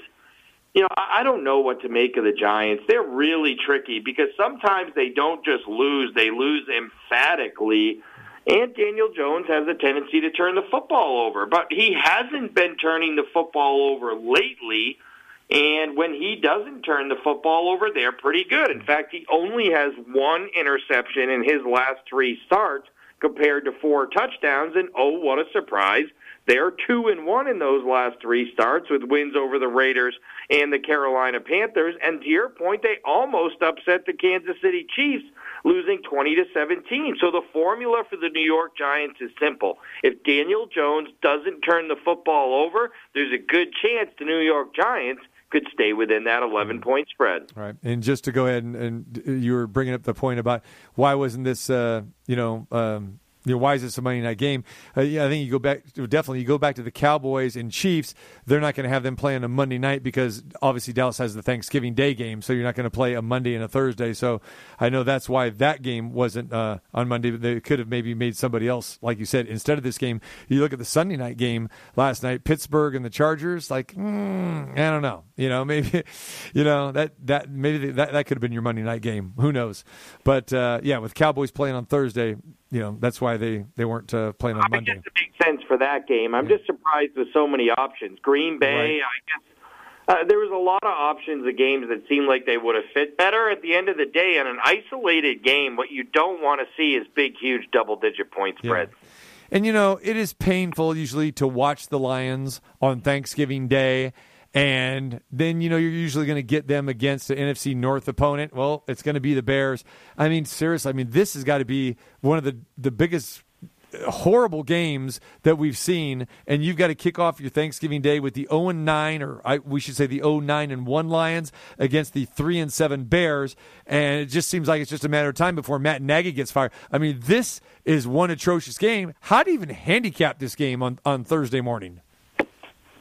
You know, I don't know what to make of the Giants. They're really tricky because sometimes they don't just lose, they lose emphatically. And Daniel Jones has a tendency to turn the football over, but he hasn't been turning the football over lately. And when he doesn't turn the football over, they're pretty good. In fact, he only has one interception in his last three starts compared to four touchdowns. And oh, what a surprise! They're two and one in those last three starts with wins over the Raiders and the Carolina Panthers. And to your point, they almost upset the Kansas City Chiefs, losing 20 to 17. So the formula for the New York Giants is simple. If Daniel Jones doesn't turn the football over, there's a good chance the New York Giants could stay within that 11 point spread. Right. And just to go ahead and, and you were bringing up the point about why wasn't this, uh, you know, um, you know, why is this a Monday night game? Uh, yeah, I think you go back definitely you go back to the Cowboys and Chiefs. They're not going to have them play on a Monday night because obviously Dallas has the Thanksgiving Day game, so you're not going to play a Monday and a Thursday. So I know that's why that game wasn't uh, on Monday. They could have maybe made somebody else, like you said, instead of this game. You look at the Sunday night game last night, Pittsburgh and the Chargers. Like mm, I don't know, you know, maybe you know that that maybe that that could have been your Monday night game. Who knows? But uh, yeah, with Cowboys playing on Thursday, you know that's why they they weren't uh, playing on I Monday. Guess it makes sense for that game. I'm just surprised with so many options. Green Bay, Right. I guess. Uh, there was a lot of options of games that seemed like they would have fit better. At the end of the day, in an isolated game, what you don't want to see is big, huge double-digit point spreads. And you know, it is painful usually to watch the Lions on Thanksgiving Day. And then, you know, you're usually going to get them against the NFC North opponent. Well, it's going to be the Bears. I mean, seriously, I mean, this has got to be one of the, the biggest uh, horrible games that we've seen and you've got to kick off your Thanksgiving day with the 0 and 9 or I, we should say the 0 9 and 1 Lions against the 3 and 7 Bears and it just seems like it's just a matter of time before Matt Nagy gets fired. I mean, this is one atrocious game. How do you even handicap this game on on Thursday morning?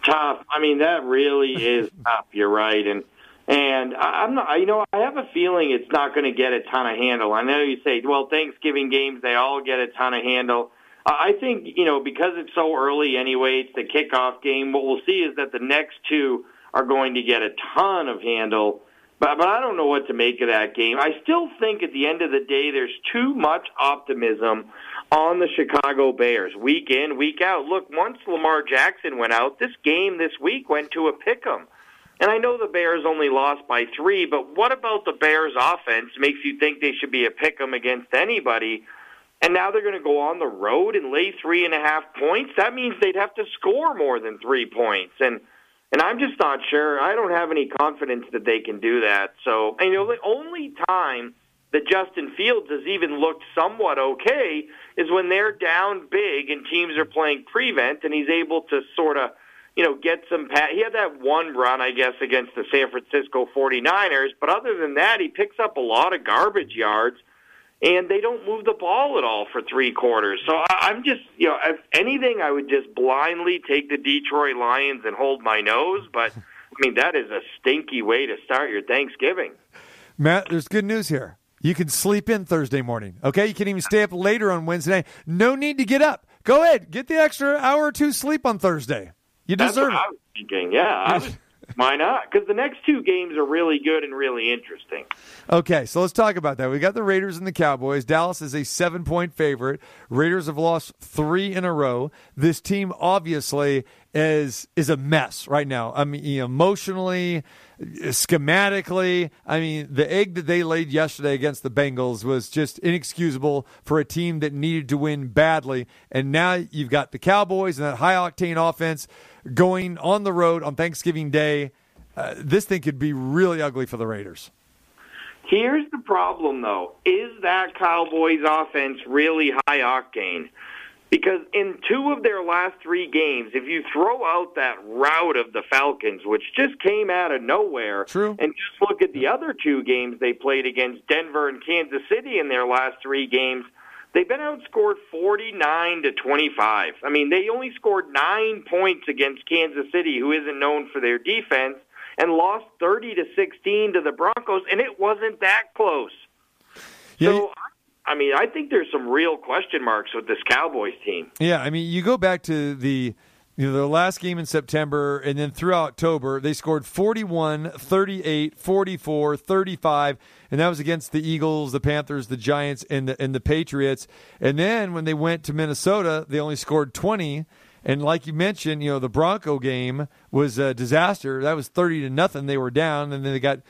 Tough. I mean, that really is tough. You're right, and and I'm not. You know, I have a feeling it's not going to get a ton of handle. I know you say, well, Thanksgiving games they all get a ton of handle. I I think you know because it's so early anyway. It's the kickoff game. What we'll see is that the next two are going to get a ton of handle. But, but I don't know what to make of that game. I still think at the end of the day, there's too much optimism on the Chicago Bears week in, week out. Look, once Lamar Jackson went out, this game this week went to a pick 'em. And I know the Bears only lost by three, but what about the Bears offense makes you think they should be a pick 'em against anybody? And now they're going to go on the road and lay three and a half points. That means they'd have to score more than three points. And and I'm just not sure. I don't have any confidence that they can do that. So, you know, the only time that Justin Fields has even looked somewhat okay is when they're down big and teams are playing prevent, and he's able to sort of you know, get some pat. He had that one run, I guess, against the San Francisco 49ers, but other than that, he picks up a lot of garbage yards, and they don't move the ball at all for three quarters. So I'm just, you know, if anything, I would just blindly take the Detroit Lions and hold my nose. But I mean, that is a stinky way to start your Thanksgiving. Matt, there's good news here. You can sleep in Thursday morning. Okay, you can even stay up later on Wednesday. No need to get up. Go ahead, get the extra hour or two sleep on Thursday. You That's deserve what I it. was thinking. Yeah, was, why not? Because the next two games are really good and really interesting. Okay, so let's talk about that. We got the Raiders and the Cowboys. Dallas is a seven point favorite. Raiders have lost three in a row. This team obviously is is a mess right now. I mean, emotionally, schematically. I mean, the egg that they laid yesterday against the Bengals was just inexcusable for a team that needed to win badly. And now you've got the Cowboys and that high octane offense going on the road on Thanksgiving Day. Uh, this thing could be really ugly for the Raiders. Here's the problem, though. Is that Cowboys offense really high octane? Because in two of their last three games, if you throw out that rout of the Falcons, which just came out of nowhere, True. and just look at the other two games they played against Denver and Kansas City in their last three games, they've been outscored 49 to 25. I mean, they only scored nine points against Kansas City, who isn't known for their defense, and lost 30 to 16 to the Broncos, and it wasn't that close. Yeah, so, I mean, I think there's some real question marks with this Cowboys team. Yeah, I mean, you go back to the you know, the last game in September and then through October, they scored 41, 38, 44, 35, and that was against the Eagles, the Panthers, the Giants, and the and the Patriots. And then when they went to Minnesota, they only scored 20. And like you mentioned, you know, the Bronco game was a disaster. That was 30 to nothing. They were down, and then they got,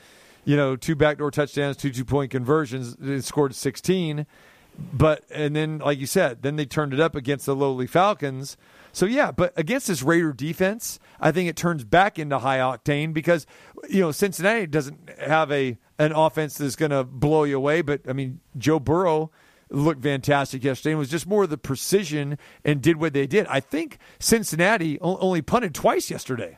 you know, two backdoor touchdowns, two two point conversions. They scored 16. But and then, like you said, then they turned it up against the lowly Falcons. So yeah, but against this Raider defense, I think it turns back into high octane because you know Cincinnati doesn't have a an offense that's going to blow you away. But I mean, Joe Burrow looked fantastic yesterday and was just more of the precision and did what they did. I think Cincinnati only punted twice yesterday.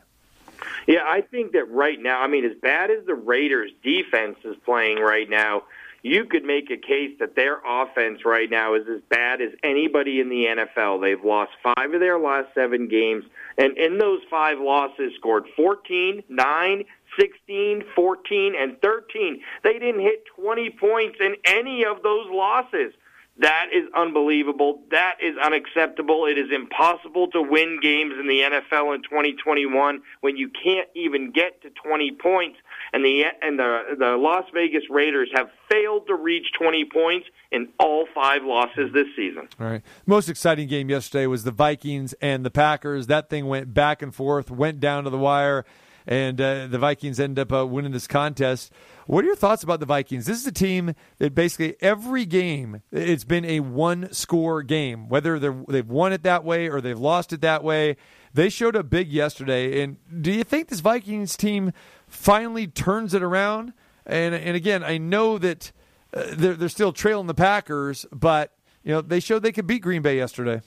Yeah, I think that right now, I mean, as bad as the Raiders' defense is playing right now, you could make a case that their offense right now is as bad as anybody in the NFL. They've lost five of their last seven games, and in those five losses, scored 14, 9, 16, 14, and 13. They didn't hit 20 points in any of those losses. That is unbelievable. That is unacceptable. It is impossible to win games in the NFL in 2021 when you can't even get to 20 points. And the and the the Las Vegas Raiders have failed to reach 20 points in all five losses this season. All right. Most exciting game yesterday was the Vikings and the Packers. That thing went back and forth, went down to the wire, and uh, the Vikings end up uh, winning this contest. What are your thoughts about the Vikings? This is a team that basically every game it's been a one-score game, whether they've won it that way or they've lost it that way. They showed up big yesterday, and do you think this Vikings team finally turns it around? And and again, I know that uh, they're they're still trailing the Packers, but you know they showed they could beat Green Bay yesterday.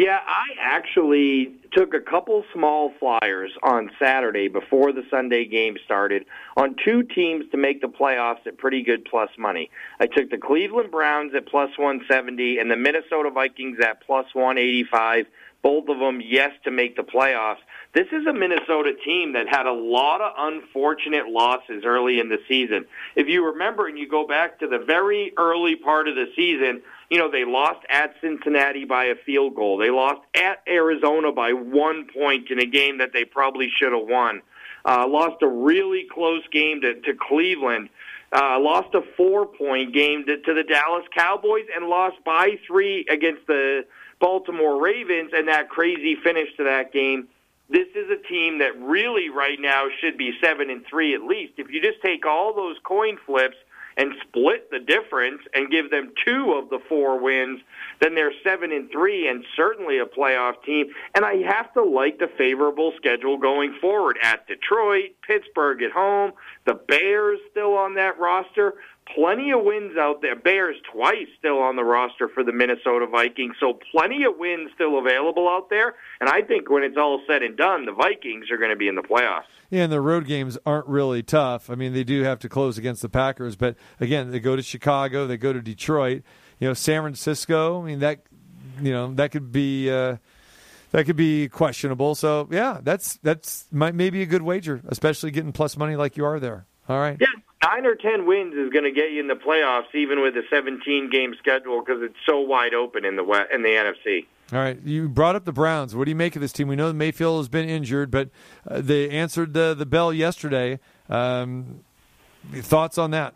Yeah, I actually took a couple small flyers on Saturday before the Sunday game started on two teams to make the playoffs at pretty good plus money. I took the Cleveland Browns at plus 170 and the Minnesota Vikings at plus 185. Both of them, yes, to make the playoffs. This is a Minnesota team that had a lot of unfortunate losses early in the season. If you remember and you go back to the very early part of the season, you know, they lost at Cincinnati by a field goal. They lost at Arizona by one point in a game that they probably should have won. Uh, lost a really close game to, to Cleveland. Uh, lost a four point game to, to the Dallas Cowboys and lost by three against the Baltimore Ravens and that crazy finish to that game. This is a team that really right now should be seven and three at least. If you just take all those coin flips and split the difference and give them two of the four wins, then they're seven and three and certainly a playoff team. And I have to like the favorable schedule going forward at Detroit, Pittsburgh at home, the Bears still on that roster. Plenty of wins out there. Bears twice still on the roster for the Minnesota Vikings, so plenty of wins still available out there. And I think when it's all said and done, the Vikings are going to be in the playoffs. Yeah, and the road games aren't really tough. I mean, they do have to close against the Packers, but again, they go to Chicago, they go to Detroit, you know, San Francisco. I mean, that you know that could be. Uh, that could be questionable. So yeah, that's that's might maybe a good wager, especially getting plus money like you are there. All right. Yeah, nine or ten wins is going to get you in the playoffs, even with a 17 game schedule, because it's so wide open in the West, in the NFC. All right, you brought up the Browns. What do you make of this team? We know Mayfield has been injured, but uh, they answered the the bell yesterday. Um, thoughts on that?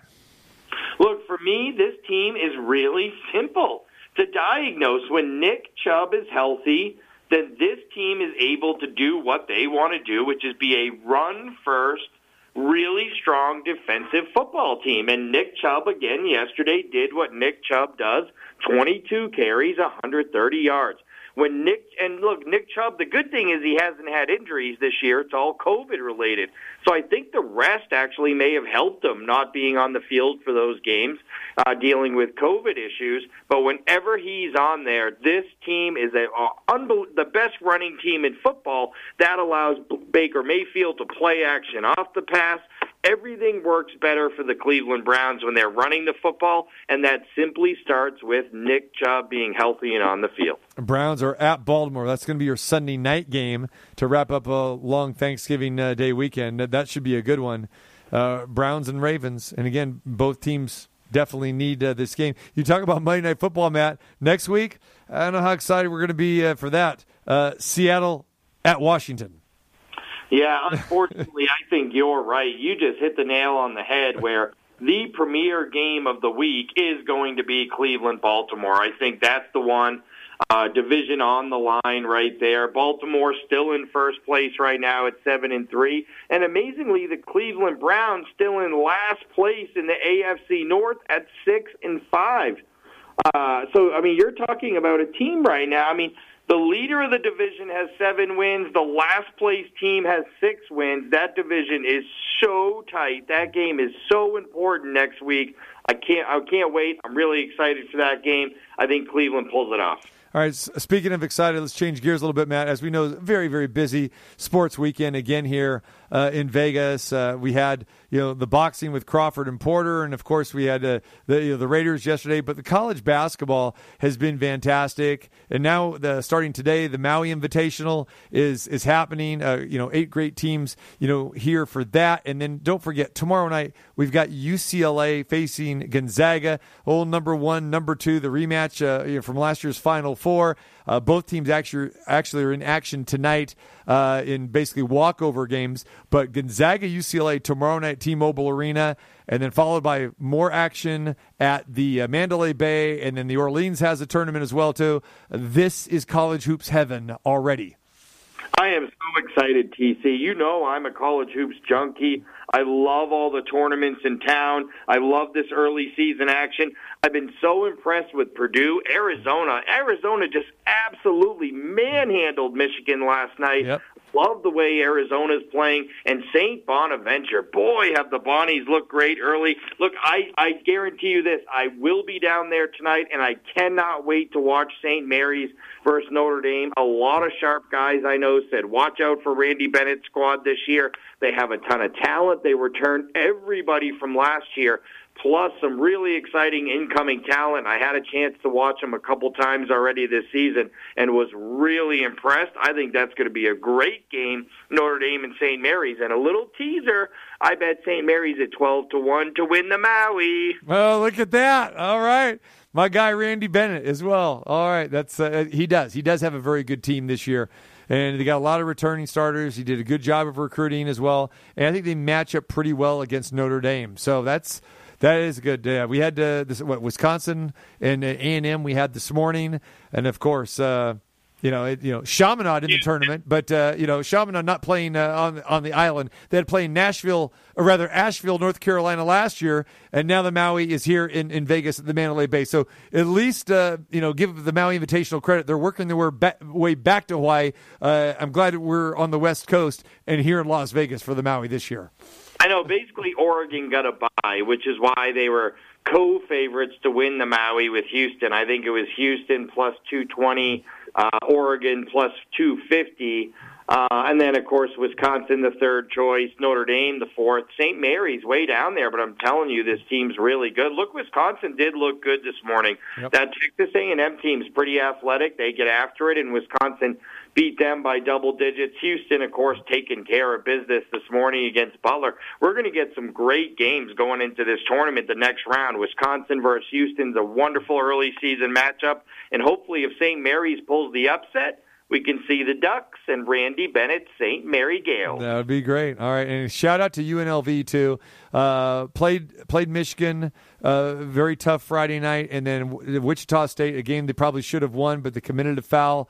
Look, for me, this team is really simple to diagnose. When Nick Chubb is healthy, then this team is able to do what they want to do, which is be a run first, really strong defensive football team. And Nick Chubb again yesterday did what Nick Chubb does 22 carries, 130 yards. When Nick and look, Nick Chubb, the good thing is he hasn't had injuries this year. It's all COVID related. So I think the rest actually may have helped him not being on the field for those games, uh, dealing with COVID issues. But whenever he's on there, this team is a uh, unbel- the best running team in football. That allows Baker Mayfield to play action off the pass everything works better for the Cleveland Browns when they're running the football, and that simply starts with Nick Chubb being healthy and on the field. Browns are at Baltimore. That's going to be your Sunday night game to wrap up a long Thanksgiving uh, Day weekend. That should be a good one. Uh, Browns and Ravens, and again, both teams definitely need uh, this game. You talk about Monday Night Football, Matt. Next week, I don't know how excited we're going to be uh, for that. Uh, Seattle at Washington. Yeah, unfortunately, I think you're right. You just hit the nail on the head where the premier game of the week is going to be Cleveland Baltimore. I think that's the one. Uh, division on the line right there. Baltimore still in first place right now at seven and three, and amazingly, the Cleveland Browns still in last place in the AFC North at six and five. Uh, so, I mean, you're talking about a team right now. I mean, the leader of the division has seven wins. The last place team has six wins. That division is so tight. That game is so important next week. I can't. I can't wait. I'm really excited for that game. I think Cleveland pulls it off. All right. Speaking of excited, let's change gears a little bit, Matt. As we know, very very busy sports weekend again here uh, in Vegas. Uh, we had you know the boxing with Crawford and Porter, and of course we had uh, the you know, the Raiders yesterday. But the college basketball has been fantastic, and now the starting today, the Maui Invitational is is happening. Uh, you know, eight great teams you know here for that, and then don't forget tomorrow night we've got UCLA facing Gonzaga, old number one, number two, the rematch uh, you know, from last year's Final Four. Uh, both teams actually actually are in action tonight uh, in basically walkover games. But Gonzaga, UCLA tomorrow night, T-Mobile Arena, and then followed by more action at the uh, Mandalay Bay, and then the Orleans has a tournament as well too. This is college hoops heaven already. I am so excited, TC. You know I'm a college hoops junkie. I love all the tournaments in town. I love this early season action. I've been so impressed with Purdue, Arizona. Arizona just absolutely manhandled Michigan last night. Yep. Love the way Arizona's playing and St. Bonaventure. Boy, have the Bonnies looked great early. Look, I, I guarantee you this. I will be down there tonight and I cannot wait to watch St. Mary's versus Notre Dame. A lot of sharp guys I know said, watch out for Randy Bennett's squad this year. They have a ton of talent. They returned everybody from last year plus some really exciting incoming talent. I had a chance to watch them a couple times already this season and was really impressed. I think that's going to be a great game, Notre Dame and St. Mary's. And a little teaser, I bet St. Mary's at 12 to 1 to win the Maui. Well, look at that. All right. My guy Randy Bennett as well. All right, that's uh, he does. He does have a very good team this year and they got a lot of returning starters. He did a good job of recruiting as well, and I think they match up pretty well against Notre Dame. So that's that is good. Yeah, we had uh, this what Wisconsin and A and M we had this morning, and of course. Uh, you know, it, you know, Chaminade in the tournament, but uh, you know, Chaminade not playing uh, on on the island. They had playing Nashville, or rather Asheville, North Carolina last year, and now the Maui is here in, in Vegas at the Mandalay Bay. So at least uh, you know, give the Maui Invitational credit. They're working their way back, way back to Hawaii. Uh, I'm glad we're on the West Coast and here in Las Vegas for the Maui this year. I know. Basically, Oregon got a bye, which is why they were co-favorites to win the Maui with Houston. I think it was Houston plus 220, uh, Oregon plus 250. Uh, and then, of course, Wisconsin, the third choice, Notre Dame, the fourth, St. Mary's way down there. But I'm telling you, this team's really good. Look, Wisconsin did look good this morning. Yep. That Texas A&M team's pretty athletic. They get after it, and Wisconsin beat them by double digits. Houston, of course, taking care of business this morning against Butler. We're going to get some great games going into this tournament the next round. Wisconsin versus Houston's a wonderful early season matchup, and hopefully, if St. Mary's pulls the upset we can see the Ducks and Randy Bennett, St. Mary Gale. That would be great. All right, and shout out to UNLV too. Uh, played played Michigan, uh, very tough Friday night, and then Wichita State, a game they probably should have won, but they committed a foul.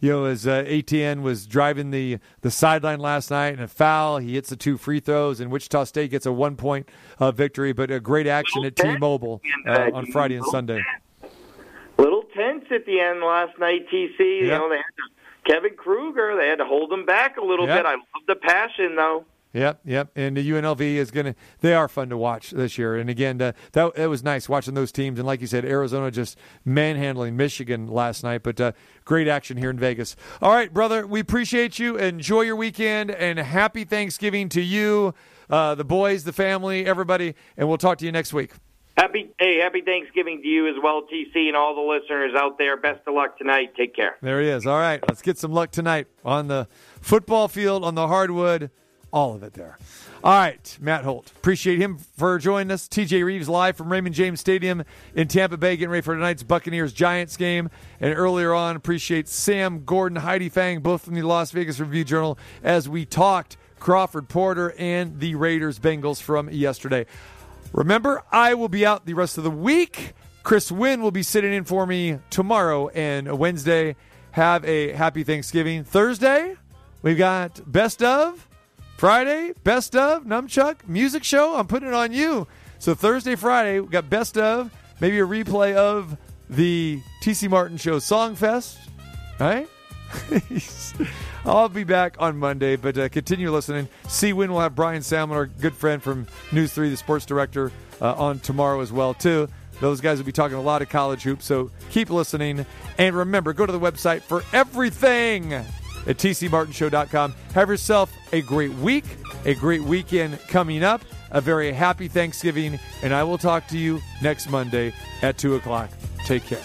You know, as uh, Etienne was driving the the sideline last night and a foul, he hits the two free throws, and Wichita State gets a one point uh, victory. But a great action at T-Mobile uh, on Friday and Sunday. Little tense at the end last night, TC. You Yep. know, they had to, Kevin Kruger, they had to hold him back a little Yep. bit. I love the passion, though. Yep, yep. And the UNLV is going to, they are fun to watch this year. And again, uh, that, that was nice watching those teams. And like you said, Arizona just manhandling Michigan last night, but uh, great action here in Vegas. All right, brother, we appreciate you. Enjoy your weekend and happy Thanksgiving to you, uh, the boys, the family, everybody. And we'll talk to you next week. Happy hey, happy Thanksgiving to you as well, TC, and all the listeners out there. Best of luck tonight. Take care. There he is. All right, let's get some luck tonight on the football field, on the hardwood, all of it there. All right, Matt Holt. Appreciate him for joining us. TJ Reeves live from Raymond James Stadium in Tampa Bay, getting ready for tonight's Buccaneers Giants game. And earlier on, appreciate Sam Gordon, Heidi Fang, both from the Las Vegas Review Journal, as we talked Crawford Porter and the Raiders Bengals from yesterday. Remember, I will be out the rest of the week. Chris Wynn will be sitting in for me tomorrow and Wednesday. Have a happy Thanksgiving. Thursday, we've got best of. Friday, best of Numchuck music show. I'm putting it on you. So Thursday, Friday, we got best of, maybe a replay of the TC Martin Show Song Fest. Right? I'll be back on Monday, but uh, continue listening. See when we'll have Bryan Salmond, our good friend from News 3, the sports director, uh, on tomorrow as well, too. Those guys will be talking a lot of college hoops, so keep listening. And remember, go to the website for everything at tcmartinshow.com. Have yourself a great week, a great weekend coming up, a very happy Thanksgiving, and I will talk to you next Monday at 2 o'clock. Take care.